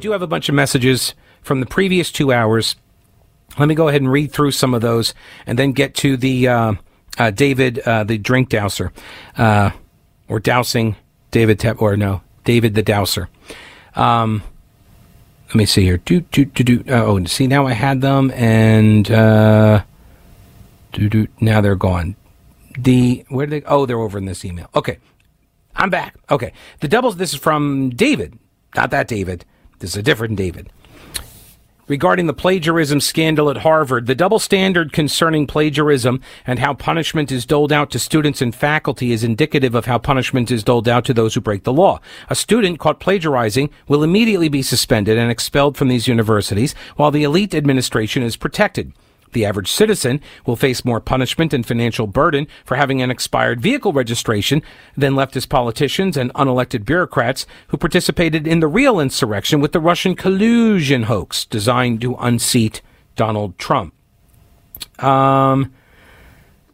do have a bunch of messages from the previous two hours. Let me go ahead and read through some of those and then get to the uh, uh, David, uh, the drink douser, uh, or dousing David, Te- or no, David the douser. Um, let me see here. Do, do, do, do. Oh, see, now I had them and uh, do, do, now they're gone. The, where did they, oh, they're over in this email. Okay. I'm back. Okay. The doubles, this is from David, not that David. This is a different David. Regarding the plagiarism scandal at Harvard, the double standard concerning plagiarism and how punishment is doled out to students and faculty is indicative of how punishment is doled out to those who break the law. A student caught plagiarizing will immediately be suspended and expelled from these universities, while the elite administration is protected. The average citizen will face more punishment and financial burden for having an expired vehicle registration than leftist politicians and unelected bureaucrats who participated in the real insurrection with the Russian collusion hoax designed to unseat Donald Trump. Um,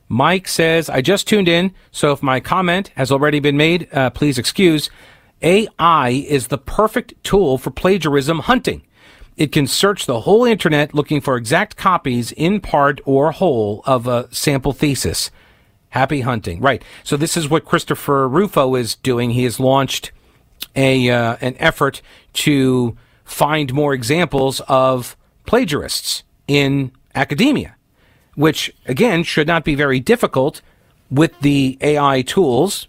Mike says, I just tuned in, so if my comment has already been made, uh, please excuse. AI is the perfect tool for plagiarism hunting. It can search the whole internet looking for exact copies in part or whole of a sample thesis. Happy hunting. Right. So this is what Christopher Rufo is doing. He has launched a uh, an effort to find more examples of plagiarists in academia, which again should not be very difficult with the AI tools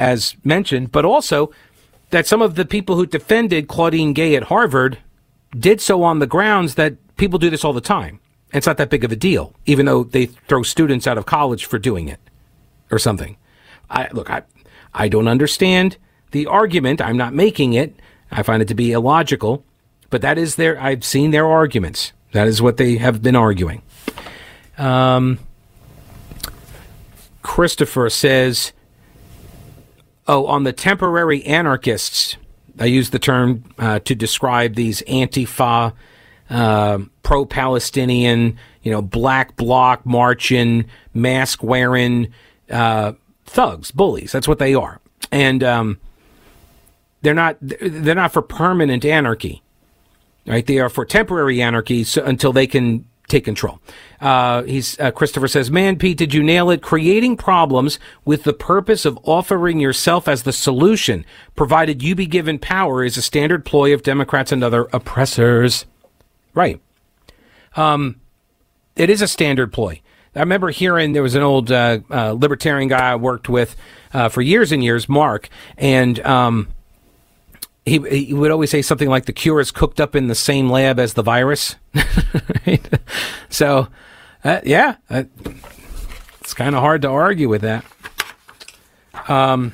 as mentioned, but also that some of the people who defended Claudine Gay at Harvard did so on the grounds that people do this all the time. It's not that big of a deal, even though they throw students out of college for doing it or something. I look, I I don't understand the argument. I'm not making it. I find it to be illogical, but that is their I've seen their arguments. That is what they have been arguing. Um, Christopher says, "Oh, on the temporary anarchists, I use the term uh, to describe these Antifa, uh, pro-Palestinian, you know, black bloc marching, mask wearing uh, thugs, bullies. That's what they are, and um, they're not they're not for permanent anarchy, right? They are for temporary anarchy so, until they can take control. Uh, he's uh, Christopher says, "Man, Pete, did you nail it? Creating problems with the purpose of offering yourself as the solution, provided you be given power, is a standard ploy of Democrats and other oppressors." Right. Um, it is a standard ploy. I remember hearing there was an old uh, uh libertarian guy I worked with uh, for years and years, Mark, and um, he, he would always say something like the cure is cooked up in the same lab as the virus. so, uh, yeah, uh, it's kind of hard to argue with that. Um,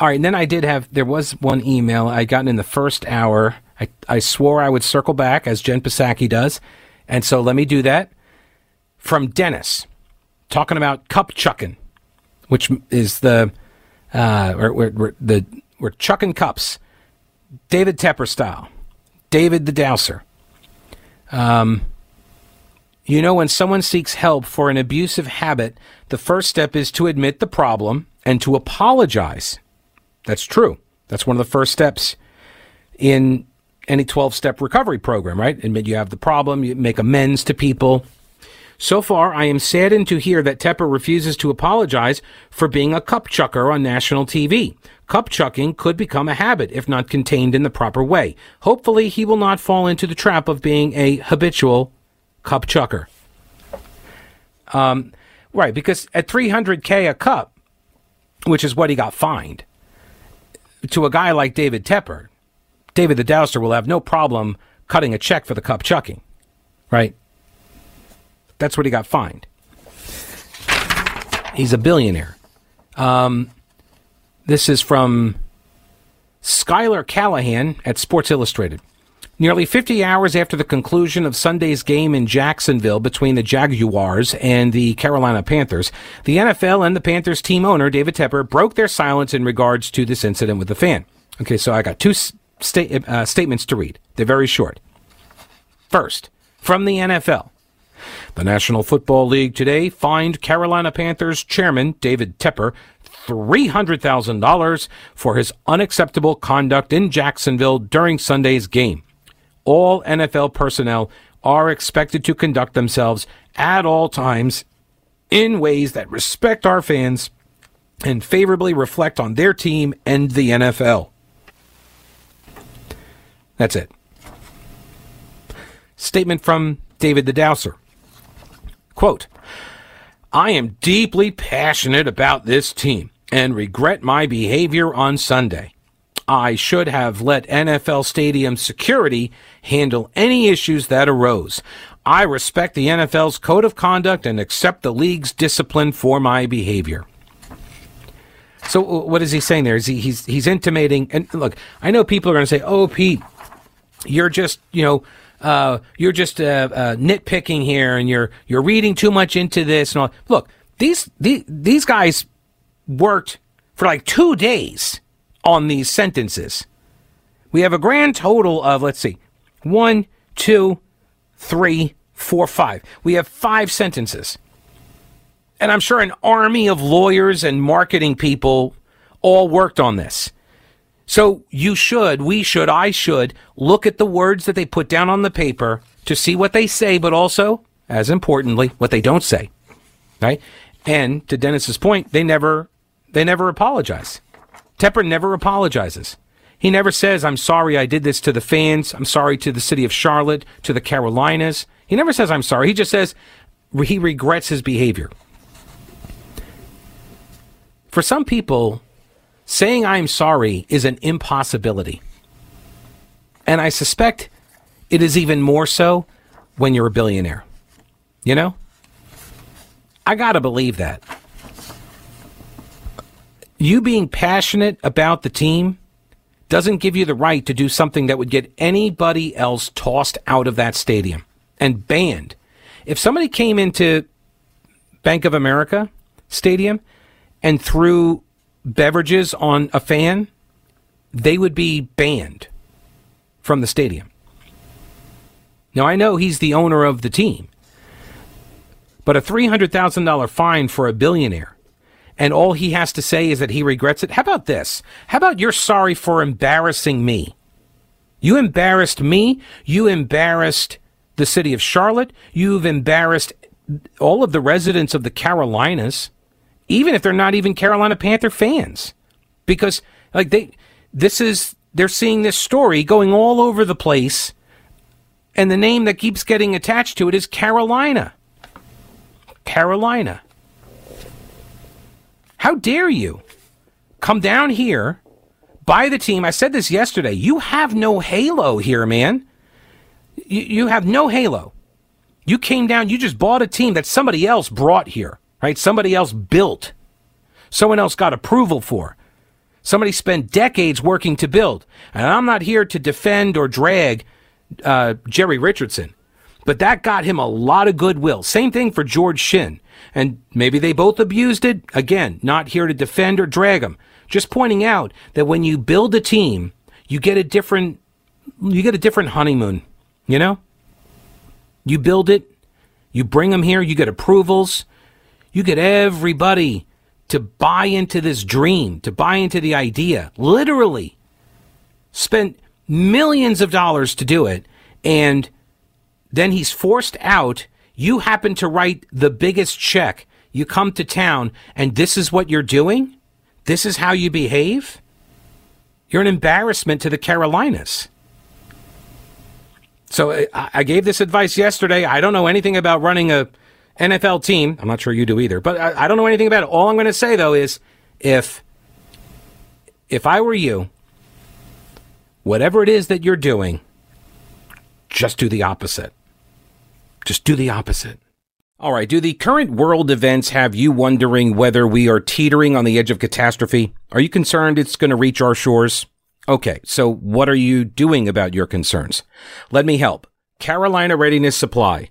all right, and then I did have there was one email I gotten in the first hour. I, I swore I would circle back as Jen Psaki does, and so let me do that. From Dennis, talking about cup chucking, which is the uh, or, or, or the we're chucking cups, David Tepper style, David the Douser. Um, you know, when someone seeks help for an abusive habit, the first step is to admit the problem and to apologize. That's true. That's one of the first steps in any 12 step recovery program, right? Admit you have the problem, you make amends to people. So far, I am saddened to hear that Tepper refuses to apologize for being a cup chucker on national TV. Cup chucking could become a habit if not contained in the proper way. Hopefully, he will not fall into the trap of being a habitual cup chucker. Um, right, because at 300K a cup, which is what he got fined, to a guy like David Tepper, David the Douser will have no problem cutting a check for the cup chucking, right? That's what he got fined. He's a billionaire. Um, this is from Schuyler Callihan at Sports Illustrated. Nearly 50 hours after the conclusion of Sunday's game in Jacksonville between the Jaguars and the Carolina Panthers, the NFL and the Panthers team owner, David Tepper, broke their silence in regards to this incident with the fan. Okay, so I got two sta- uh, statements to read. They're very short. First, from the NFL. The National Football League today fined Carolina Panthers chairman David Tepper $300,000 for his unacceptable conduct in Jacksonville during Sunday's game all NFL personnel are expected to conduct themselves at all times in ways that respect our fans and favorably reflect on their team and the NFL. That's it. Statement from David the Douser. Quote, I am deeply passionate about this team and regret my behavior on Sunday. I should have let NFL Stadium security handle any issues that arose. I respect the NFL's code of conduct and accept the league's discipline for my behavior. So uh, what is he saying there? Is he he's he's intimating and look, I know people are going to say, "Oh, Pete, you're just, you know, uh, you're just uh, uh, nitpicking here and you're you're reading too much into this and all." Look, these these, these guys worked for like 2 days on these sentences. We have a grand total of, let's see, one, two, three, four, five. We have five sentences. And I'm sure an army of lawyers and marketing people all worked on this. So you should, we should, I should look at the words that they put down on the paper to see what they say, but also, as importantly, what they don't say. Right? And to Dennis's point, they never, they never apologize. Tepper never apologizes. He never says, I'm sorry I did this to the fans. I'm sorry to the city of Charlotte, to the Carolinas. He never says, I'm sorry. He just says he regrets his behavior. For some people, saying I'm sorry is an impossibility. And I suspect it is even more so when you're a billionaire. You know? I gotta believe that you being passionate about the team doesn't give you the right to do something that would get anybody else tossed out of that stadium and banned. If somebody came into Bank of America Stadium and threw beverages on a fan, they would be banned from the stadium. Now, I know he's the owner of the team, but a $300,000 fine for a billionaire and all he has to say is that he regrets it. How about this? How about you're sorry for embarrassing me? You embarrassed me. You embarrassed the city of Charlotte. You've embarrassed all of the residents of the Carolinas, even if they're not even Carolina Panther fans, because like they, this is they're seeing this story going all over the place, and the name that keeps getting attached to it is Carolina. Carolina. How dare you come down here, buy the team? I said this yesterday. You have no halo here, man. You, you have no halo. You came down, you just bought a team that somebody else brought here, right? Somebody else built. Someone else got approval for. Somebody spent decades working to build. And I'm not here to defend or drag uh, Jerry Richardson, but that got him a lot of goodwill. Same thing for George Shinn. And maybe they both abused it. Again, not here to defend or drag them. Just pointing out that when you build a team, you get a different, you get a different honeymoon. You know? You build it, you bring them here, you get approvals, you get everybody to buy into this dream, to buy into the idea. Literally spent millions of dollars to do it. And then he's forced out you happen to write the biggest check. You come to town and this is what you're doing? This is how you behave? You're an embarrassment to the Carolinas. So I gave this advice yesterday. I don't know anything about running a NFL team. I'm not sure you do either, but I, I don't know anything about it. All I'm going to say though is if if I were you, whatever it is that you're doing, just do the opposite. Just do the opposite. All right. Do the current world events have you wondering whether we are teetering on the edge of catastrophe? Are you concerned it's going to reach our shores? Okay, so what are you doing about your concerns? Let me help. Carolina Readiness Supply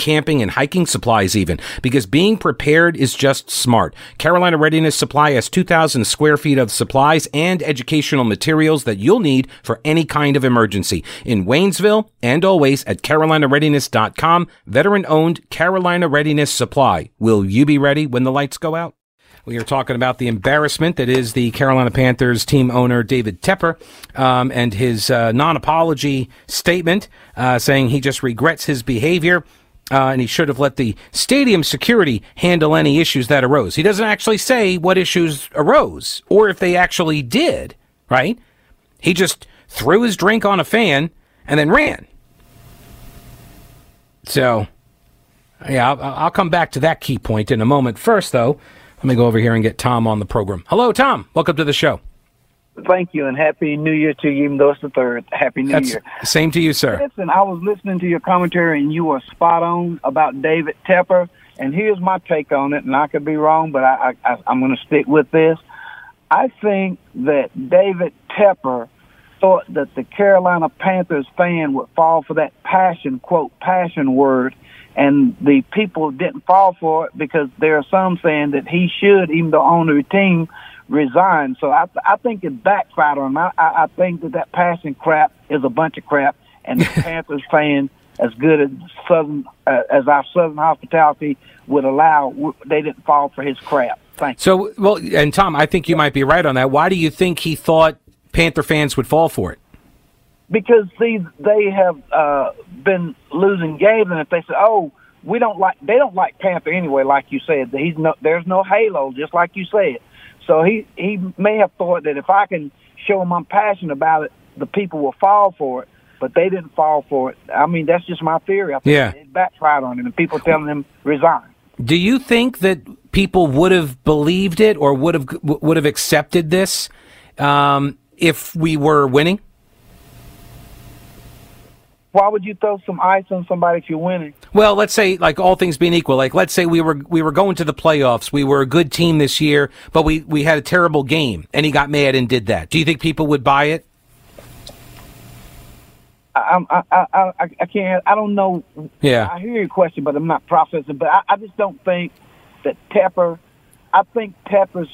camping and hiking supplies even, because being prepared is just smart. Carolina Readiness Supply has 2,000 square feet of supplies and educational materials that you'll need for any kind of emergency. In Waynesville and always at carolinareadiness.com, veteran owned Carolina Readiness Supply. Will you be ready when the lights go out? We are talking about the embarrassment that is the Carolina Panthers team owner David Tepper um, and his uh, non apology statement uh, saying he just regrets his behavior uh, and he should have let the stadium security handle any issues that arose. He doesn't actually say what issues arose or if they actually did, right? He just threw his drink on a fan and then ran. So, yeah, I'll, I'll come back to that key point in a moment. First, though, let me go over here and get Tom on the program. Hello, Tom. Welcome to the show. Thank you, and happy New Year to you, even though it's the third. Happy New That's, Year. Same to you, sir. Listen, I was listening to your commentary, and you were spot on about David Tepper. And here's my take on it, and I could be wrong, but I, I, I'm going to stick with this. I think that David Tepper thought that the Carolina Panthers fan would fall for that passion, quote, passion word, and the people didn't fall for it because there are some saying that he should, even though on the team, resign. So I, I think it backfired on him. I, I think that that passing crap is a bunch of crap, and the Panthers fan, as good as Southern uh, as our Southern hospitality would allow, they didn't fall for his crap. Thank you. So, well, and Tom, I think you might be right on that. Why do you think he thought Panther fans would fall for it? Because see, they have uh, been losing games, and if they say, "Oh, we don't like," they don't like Panther anyway. Like you said, he's no, there's no halo, just like you said. So he he may have thought that if I can show him I'm passionate about it, the people will fall for it. But they didn't fall for it. I mean, that's just my theory. I think Yeah. it backfired on him, and people telling him resign. Do you think that people would have believed it or would have would have accepted this um, if we were winning? Why would you throw some ice on somebody if you're winning? Well, let's say like all things being equal, like let's say we were we were going to the playoffs, we were a good team this year, but we we had a terrible game, and he got mad and did that. Do you think people would buy it? I, I, I, I, I can't. I don't know. Yeah. I hear your question, but I'm not processing. But I, I just don't think that Tepper. I think Tepper's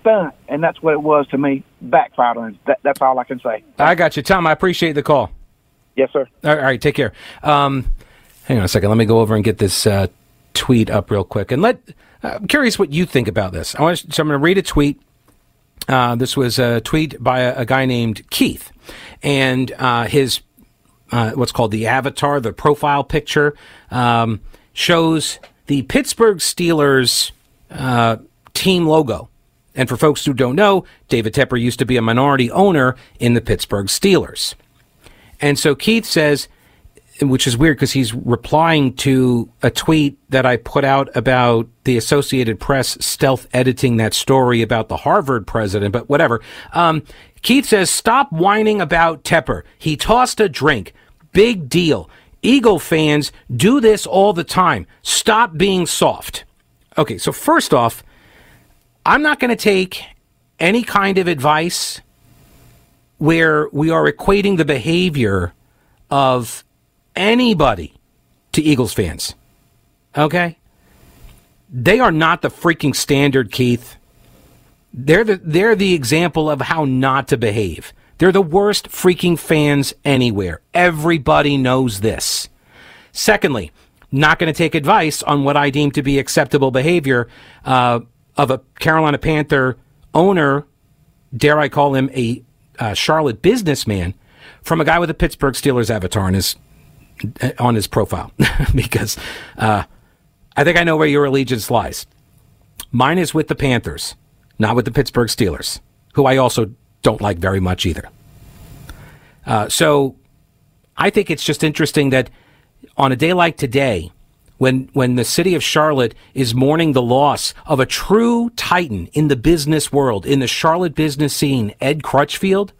stunt, and that's what it was to me. Backfired on. That, that's all I can say. I got you, Tom. I appreciate the call. Yes, sir. All right, take care. Um, hang on a second. Let me go over and get this uh, tweet up real quick, and let. Uh, I'm curious what you think about this. I want to, so I'm going to read a tweet. Uh, this was a tweet by a, a guy named Keith, and uh, his uh, what's called the avatar, the profile picture, um, shows the Pittsburgh Steelers team logo. And for folks who don't know, David Tepper used to be a minority owner in the Pittsburgh Steelers. And so Keith says, which is weird because he's replying to a tweet that I put out about the Associated Press stealth editing that story about the Harvard president, but whatever. Um, Keith says, stop whining about Tepper. He tossed a drink. Big deal. Eagle fans do this all the time. Stop being soft. Okay, so first off, I'm not going to take any kind of advice where we are equating the behavior of anybody to Eagles fans. Okay? They are not the freaking standard, Keith. They're the they're the example of how not to behave. They're the worst freaking fans anywhere. Everybody knows this. Secondly, not going to take advice on what I deem to be acceptable behavior uh, of a Carolina Panther owner, dare I call him a uh, Charlotte businessman, from a guy with a Pittsburgh Steelers avatar on his on his profile, because uh, I think I know where your allegiance lies. Mine is with the Panthers, not with the Pittsburgh Steelers, who I also don't like very much either. Uh, so I think it's just interesting that on a day like today, when when the city of Charlotte is mourning the loss of a true titan in the business world, in the Charlotte business scene, Ed Crutchfield,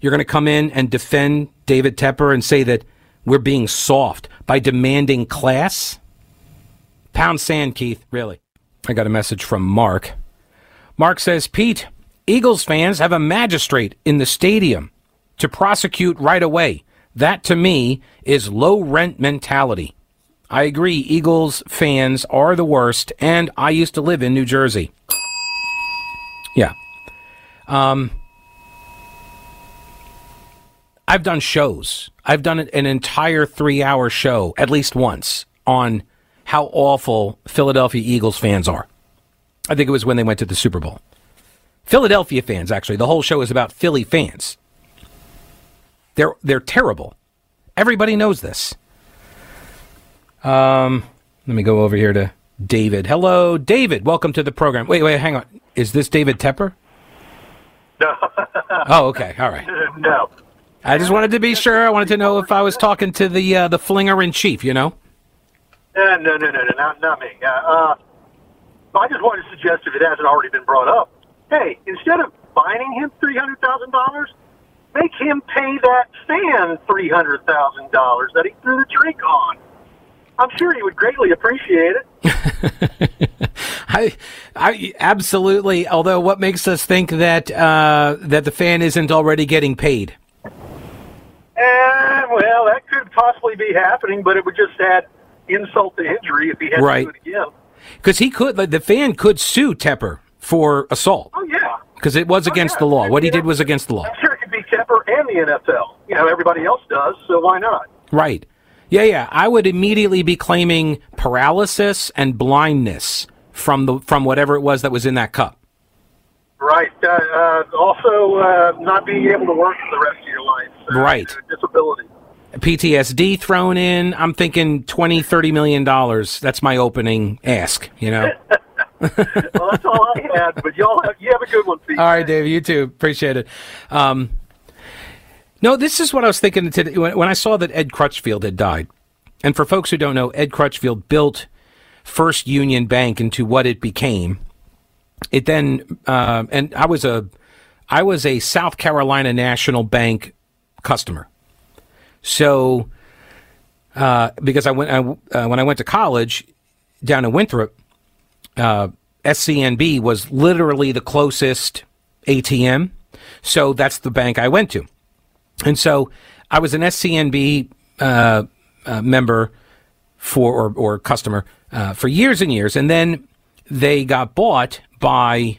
You're going to come in and defend David Tepper and say that we're being soft by demanding class? Pound sand, Keith, really. I got a message from Mark. Mark says, Pete, Eagles fans have a magistrate in the stadium to prosecute right away. That to me is low rent mentality. I agree, Eagles fans are the worst, and I used to live in New Jersey. Yeah. Um, I've done shows. I've done an entire three hour show at least once on how awful Philadelphia Eagles fans are. I think it was when they went to the Super Bowl. Philadelphia fans, actually. The whole show is about Philly fans. They're they're terrible. Everybody knows this. Um, let me go over here to David. Hello, David. Welcome to the program. Wait, wait, hang on. Is this David Tepper? No. oh, okay. All right. No. I just wanted to be sure. I wanted to know if I was talking to the uh, the flinger in chief. You know. Uh, no, no, no, no, not, not me. Uh, uh, I just wanted to suggest, if it hasn't already been brought up, hey, instead of fining him three hundred thousand dollars, make him pay that fan three hundred thousand dollars that he threw the drink on. I'm sure he would greatly appreciate it. I, I absolutely. Although, what makes us think that uh, that the fan isn't already getting paid? And well, that could possibly be happening, but it would just add insult to injury if he had Right. to do it again. Because he could, like, the fan could sue Tepper for assault Oh yeah. because it was against yeah. the law. What he did was against the law. I'm sure it could be Tepper and the NFL. You know, everybody else does, so why not? Right. Yeah, yeah. I would immediately be claiming paralysis and blindness from the from whatever it was that was in that cup. Right. Uh, uh, also, uh, not being able to work for the rest of your life. Uh, Right. Disability. PTSD thrown in. I'm thinking 20, 30 million dollars. That's my opening ask, you know. Well, that's all I had. But y'all have you have a good one, Pete. All right, Dave. You too. Appreciate it. Um, no, this is what I was thinking today when, I saw that Ed Crutchfield had died. And for folks who don't know, Ed Crutchfield built First Union Bank into what it became. It then, uh, and I was a, I was a South Carolina National Bank customer. So, uh, because I went I, uh, when I went to college down in Winthrop, uh, SCNB was literally the closest ATM. So that's the bank I went to. And so I was an SCNB uh, uh, member for or, or customer uh, for years and years. And then they got bought by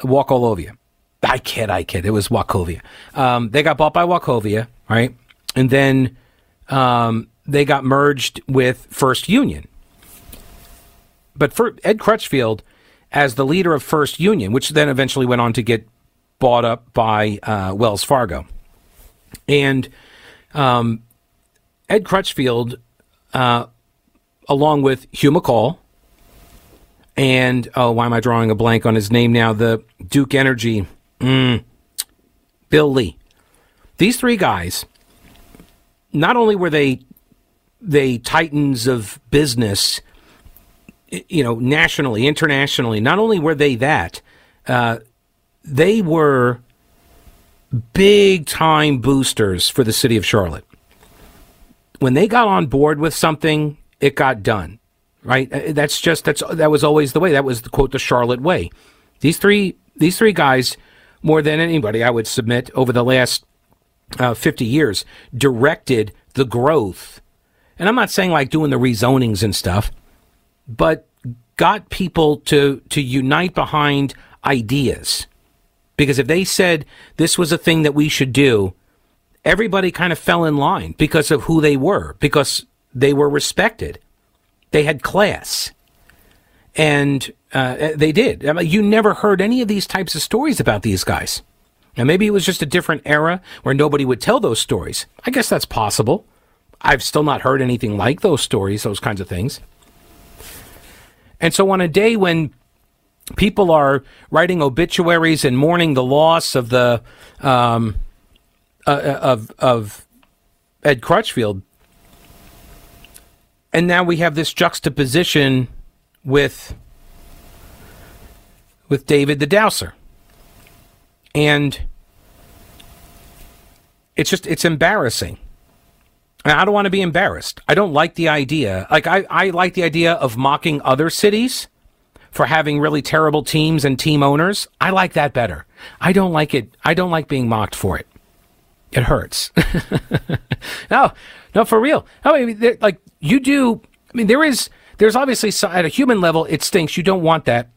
Wachovia. I kid, I kid. It was Wachovia. Um, they got bought by Wachovia, right? And then um, they got merged with First Union but for Ed Crutchfield as the leader of First Union, which then eventually went on to get bought up by uh, Wells Fargo, and um, Ed Crutchfield, uh, along with Hugh McColl, and oh, why am I drawing a blank on his name now? The Duke Energy, mm, Bill Lee. These three guys, not only were they they titans of business you know, nationally, internationally, not only were they that, uh, they were big time boosters for the city of Charlotte. When they got on board with something, it got done. Right? Uh, That's just that's that was always the way. That was the quote the Charlotte way. These three these three guys, more than anybody, I would submit over the last uh, 50 years, directed the growth. And I'm not saying like doing the rezonings and stuff but got people to to unite behind ideas. Because if they said this was a thing that we should do, everybody kind of fell in line because of who they were, because they were respected. They had class. And uh, they did. I mean, you never heard any of these types of stories about these guys. Now, maybe it was just a different era where nobody would tell those stories. I guess that's possible. I've still not heard anything like those stories, those kinds of things. And so on a day when people are writing obituaries and mourning the loss of the um, uh, of of Ed Crutchfield, and now we have this juxtaposition with with David the Douser, and it's just it's embarrassing. And I don't want to be embarrassed. I don't like the idea. Like I, I like the idea of mocking other cities for having really terrible teams and team owners. I like that better. I don't like it. I don't like being mocked for it. It hurts. no, no, for real. I mean, like you do. I mean, there is. There's obviously at a human level, it stinks. You don't want that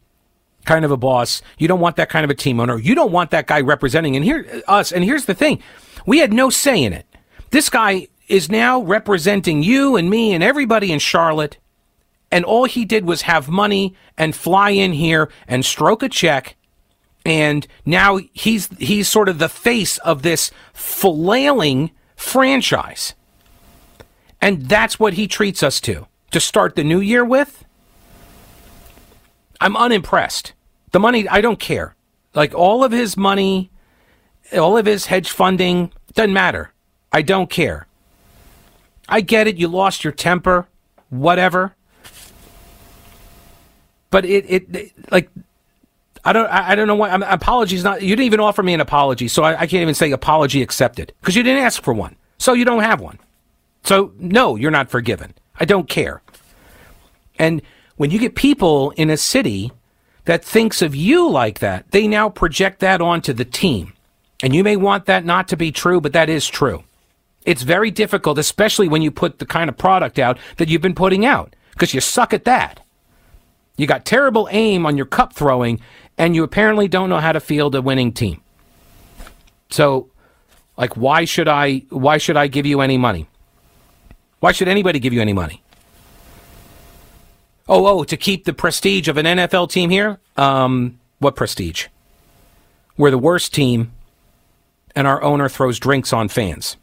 kind of a boss. You don't want that kind of a team owner. You don't want that guy representing and here us. And here's the thing: we had no say in it. This guy is now representing you and me and everybody in Charlotte. And all he did was have money and fly in here and stroke a check. And now he's he's sort of the face of this flailing franchise. And that's what he treats us to. To start the new year with? I'm unimpressed. The money, I don't care. Like all of his money, all of his hedge funding, doesn't matter. I don't care. I get it. You lost your temper, whatever. But it, it, it like, I don't, I, I don't know why. I'm, apologies not. You didn't even offer me an apology, so I, I can't even say apology accepted because you didn't ask for one, so you don't have one. So no, you're not forgiven. I don't care. And when you get people in a city that thinks of you like that, they now project that onto the team. And you may want that not to be true, but that is true. It's very difficult, especially when you put the kind of product out that you've been putting out, because you suck at that. You got terrible aim on your cup throwing, and you apparently don't know how to field a winning team. So, like, why should I? Why should I give you any money? Why should anybody give you any money? Oh, oh, to keep the prestige of an NFL team here? Um, what prestige? We're the worst team, and our owner throws drinks on fans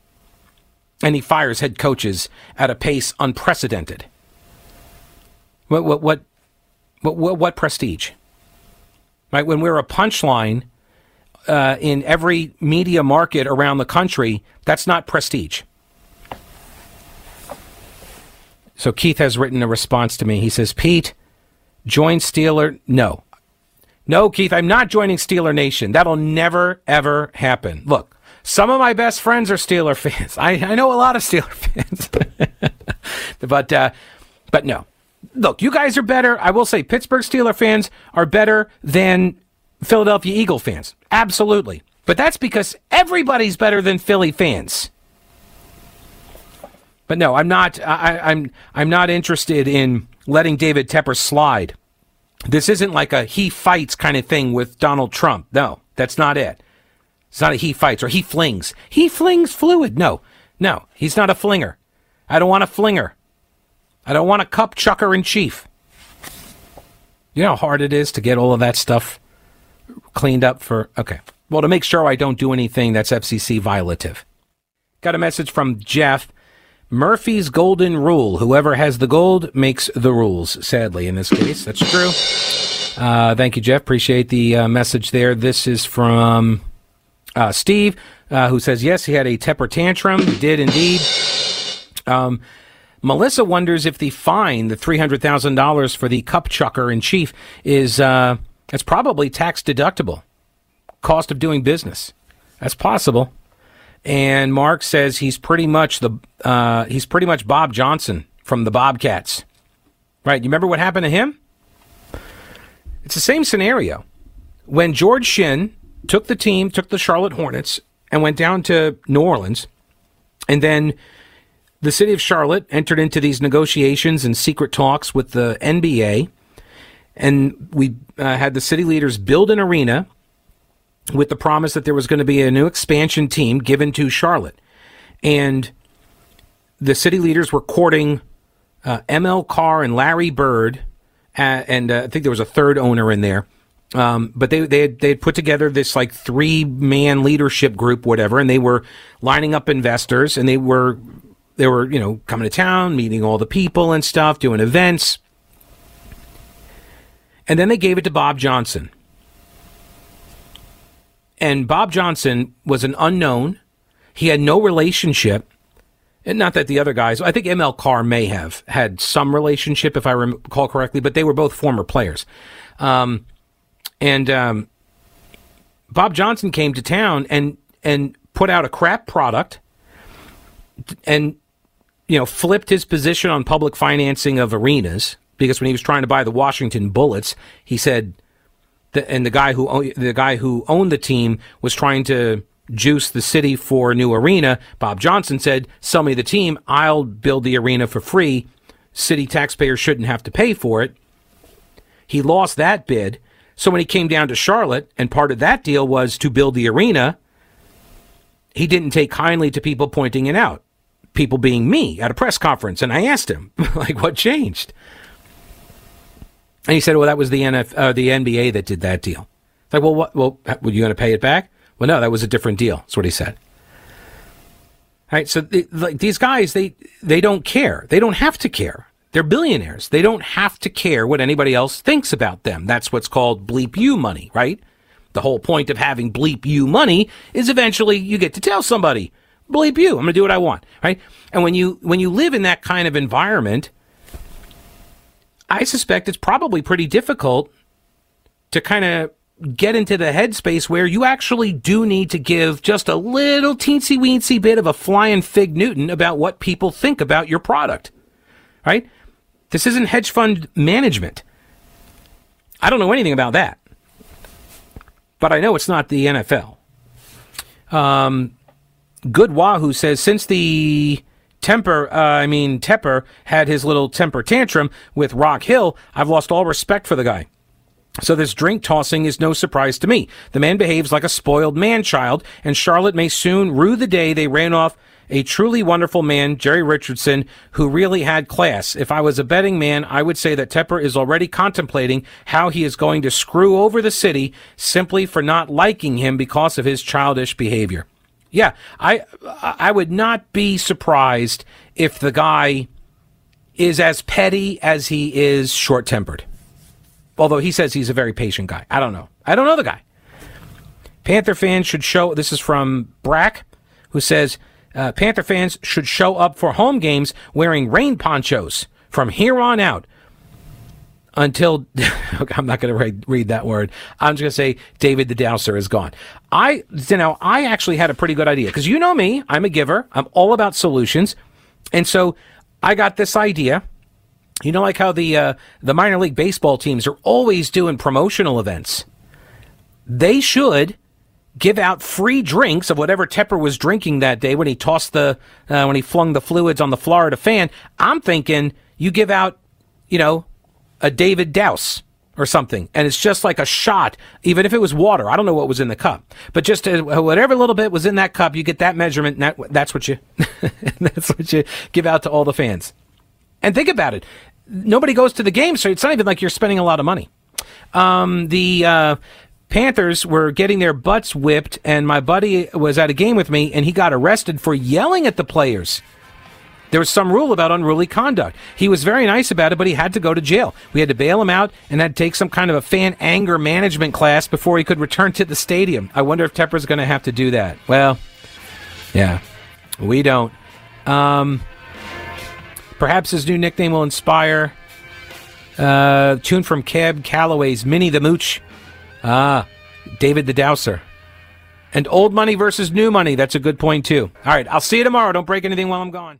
and he fires head coaches at a pace unprecedented. What what what what, what, prestige? Right when we're a punchline uh, in every media market around the country, that's not prestige. So Keith has written a response to me. He says, "Pete, join Steeler." No, no, Keith, I'm not joining Steeler Nation. That'll never ever happen. Look, some of my best friends are Steeler fans. I, I know a lot of Steeler fans, but uh, but no. Look, you guys are better. I will say Pittsburgh Steeler fans are better than Philadelphia Eagle fans. Absolutely. But that's because everybody's better than Philly fans. But no, I'm not. I, I'm I'm not interested in letting David Tepper slide. This isn't like a he fights kind of thing with Donald Trump. No, that's not it. It's not a he fights or he flings. He flings fluid. No, no, he's not a flinger. I don't want a flinger. I don't want a cup chucker in chief. You know how hard it is to get all of that stuff cleaned up for. Okay. Well, to make sure I don't do anything that's FCC violative. Got a message from Jeff. Murphy's golden rule. Whoever has the gold makes the rules, sadly, in this case. That's true. Uh, thank you, Jeff. Appreciate the uh, message there. This is from uh, Steve, uh, who says, yes, he had a temper tantrum. He did indeed. Um, Melissa wonders if the fine, the $300,000 for the cup chucker in chief, is uh, it's probably tax deductible. Cost of doing business. That's possible. And Mark says he's pretty much the uh, he's pretty much Bob Johnson from the Bobcats. Right? You remember what happened to him? It's the same scenario. When George Shinn took the team, took the Charlotte Hornets, and went down to New Orleans. And then the city of Charlotte entered into these negotiations and secret talks with the NBA. And we uh, had the city leaders build an arena with the promise that there was going to be a new expansion team given to Charlotte. And the city leaders were courting uh, ML Carr and Larry Bird, uh, and uh, I think there was a third owner in there. Um, but they they had, they had put together this like three man leadership group, whatever, and they were lining up investors, and they were they were you know coming to town, meeting all the people and stuff, doing events, and then they gave it to Bob Johnson, and Bob Johnson was an unknown. He had no relationship. And not that the other guys, I think ML Carr may have had some relationship, if I recall correctly, but they were both former players. Um, and um, Bob Johnson came to town and and put out a crap product and you know flipped his position on public financing of arenas because when he was trying to buy the Washington Bullets, he said and the guy who the guy who owned the team was trying to juice the city for a new arena. Bob Johnson said, "Sell me the team, I'll build the arena for free. City taxpayers shouldn't have to pay for it." He lost that bid. So when he came down to Charlotte, and part of that deal was to build the arena, he didn't take kindly to people pointing it out. People being me at a press conference, and I asked him, like, what changed? And he said, "Well, that was the NF, uh, the NBA that did that deal." It's like, well, what? Well, were you going to pay it back? Well, no, that was a different deal. That's what he said. All right, so like these guys, they they don't care. They don't have to care. They're billionaires. They don't have to care what anybody else thinks about them. That's what's called bleep you money, right? The whole point of having bleep you money is eventually you get to tell somebody, bleep you, I'm going to do what I want, right? And when you when you live in that kind of environment, I suspect it's probably pretty difficult to kind of get into the headspace where you actually do need to give just a little teensy weensy bit of a flying fig Newton about what people think about your product, right? This isn't hedge fund management. I don't know anything about that. But I know it's not the NFL. Um, Good Wahoo says since the Temper, uh, I mean Tepper had his little temper tantrum with Rock Hill, I've lost all respect for the guy. So this drink tossing is no surprise to me. The man behaves like a spoiled man child, and Charlotte may soon rue the day they ran off a truly wonderful man, Jerry Richardson, who really had class. If I was a betting man, I would say that Tepper is already contemplating how he is going to screw over the city simply for not liking him because of his childish behavior. Yeah, I I would not be surprised if the guy is as petty as he is short-tempered. Although he says he's a very patient guy. I don't know. I don't know the guy. Panther fans should show this is from Brack who says uh, Panther fans should show up for home games wearing rain ponchos from here on out until I'm not going to read, that word. I'm just going to say David the Douser is gone. I you know I actually had a pretty good idea because you know me, I'm a giver. I'm all about solutions, and so I got this idea. You know, like how the uh, the minor league baseball teams are always doing promotional events. They should give out free drinks of whatever Tepper was drinking that day when he tossed the uh, when he flung the fluids on the Florida fan. I'm thinking you give out, you know, a David Douse or something, and it's just like a shot, even if it was water. I don't know what was in the cup, but just uh, whatever little bit was in that cup, you get that measurement, that, that's what you that's what you give out to all the fans. And think about it, nobody goes to the game, so it's not even like you're spending a lot of money. Um, the uh, Panthers were getting their butts whipped, and my buddy was at a game with me, and he got arrested for yelling at the players. There was some rule about unruly conduct. He was very nice about it, but he had to go to jail. We had to bail him out and had to take some kind of a fan anger management class before he could return to the stadium. I wonder if Tepper's going to have to do that. Well, yeah, we don't. Um, perhaps his new nickname will inspire. Uh, tune from Cab Calloway's Minnie the Mooch. Ah, David the Douser. And old money versus new money. That's a good point, too. All right, I'll see you tomorrow. Don't break anything while I'm gone.